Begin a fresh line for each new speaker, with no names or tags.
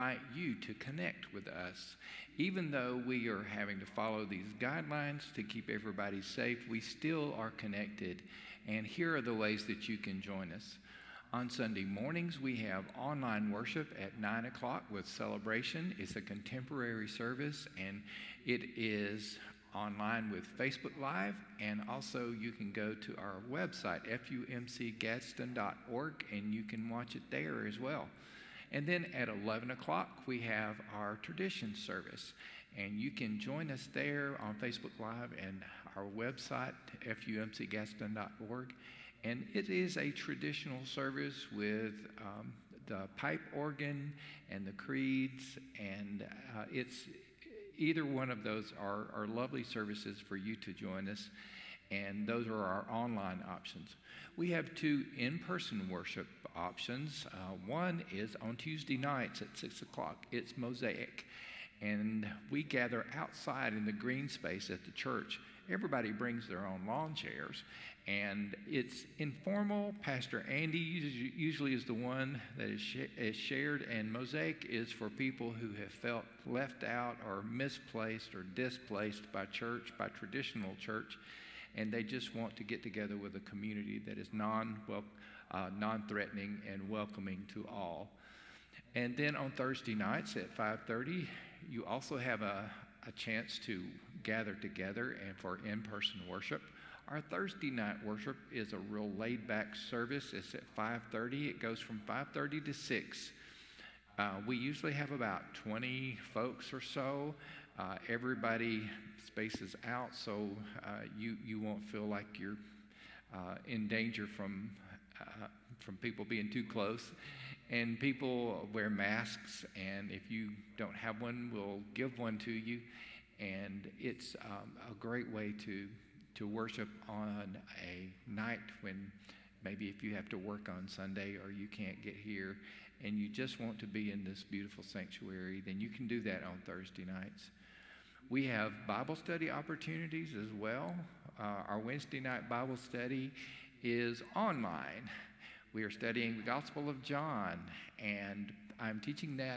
invite you to connect with us. Even though we are having to follow these guidelines to keep everybody safe, we still are connected. And here are the ways that you can join us. On Sunday mornings, we have online worship at 9 o'clock with celebration. It's a contemporary service, and it is online with Facebook Live, and also you can go to our website, fumcgadsden.org, and you can watch it there as well. And then at 11 o'clock, we have our tradition service. And you can join us there on Facebook Live and our website, fumcgadsden.org. And it is a traditional service with um, the pipe organ and the creeds, and uh, it's either one of those are, are lovely services for you to join us, and those are our online options. We have two in person worship options. Uh, one is on Tuesday nights at 6 o'clock, it's Mosaic. And we gather outside in the green space at the church. Everybody brings their own lawn chairs, and it's informal. Pastor Andy usually is the one that is, sh- is shared, and Mosaic is for people who have felt left out or misplaced or displaced by church, by traditional church, and they just want to get together with a community that is non uh, non-threatening and welcoming to all. And then on Thursday nights at 5:30, you also have a, a chance to gather together and for in-person worship. Our Thursday night worship is a real laid-back service. It's at 5:30. It goes from 5:30 to 6. Uh, we usually have about 20 folks or so. Uh, everybody spaces out, so uh, you you won't feel like you're uh, in danger from uh, from people being too close. And people wear masks, and if you don't have one, we'll give one to you. And it's um, a great way to, to worship on a night when maybe if you have to work on Sunday or you can't get here and you just want to be in this beautiful sanctuary, then you can do that on Thursday nights. We have Bible study opportunities as well. Uh, our Wednesday night Bible study is online. We are studying the Gospel of John, and I'm teaching that